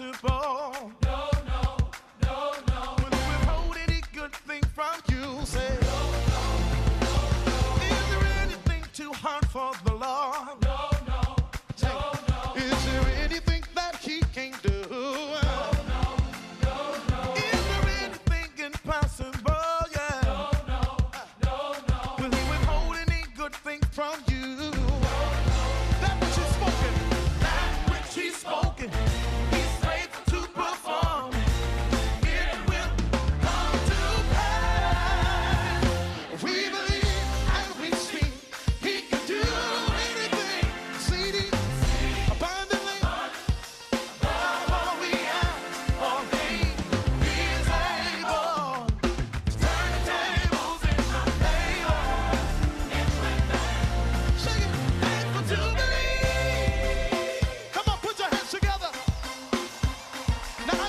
impossible. No, no, no, no. When we hold any good thing from you, say, no, no, no, no. Is there anything too hard for?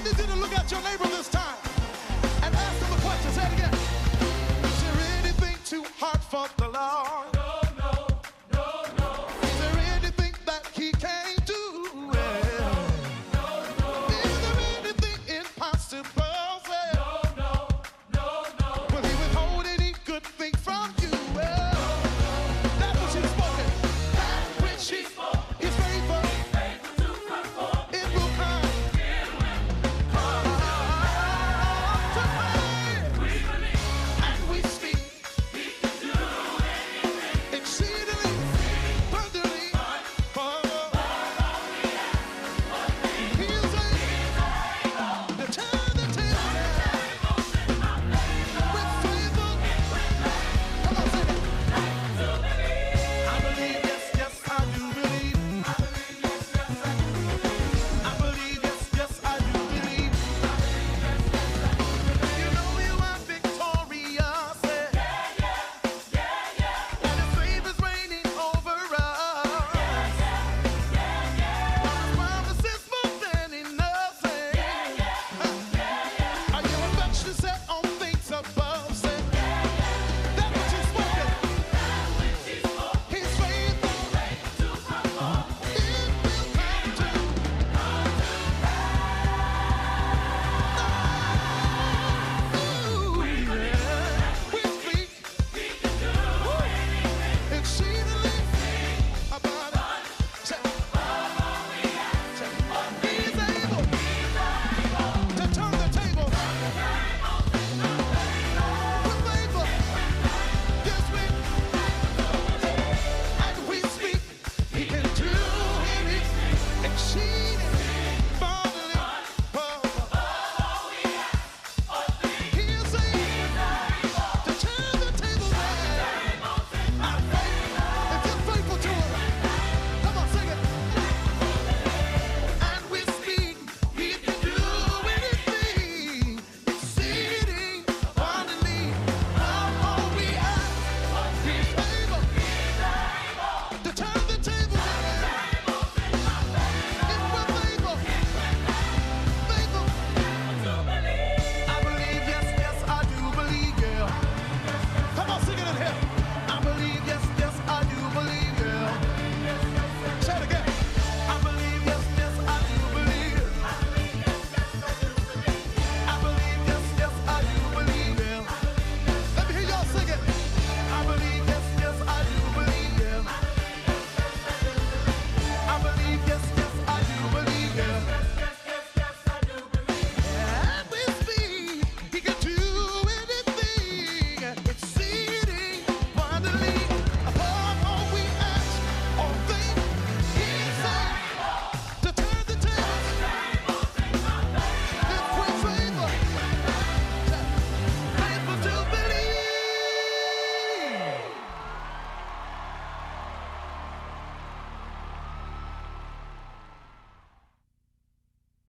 I just need to look at your neighbor this time.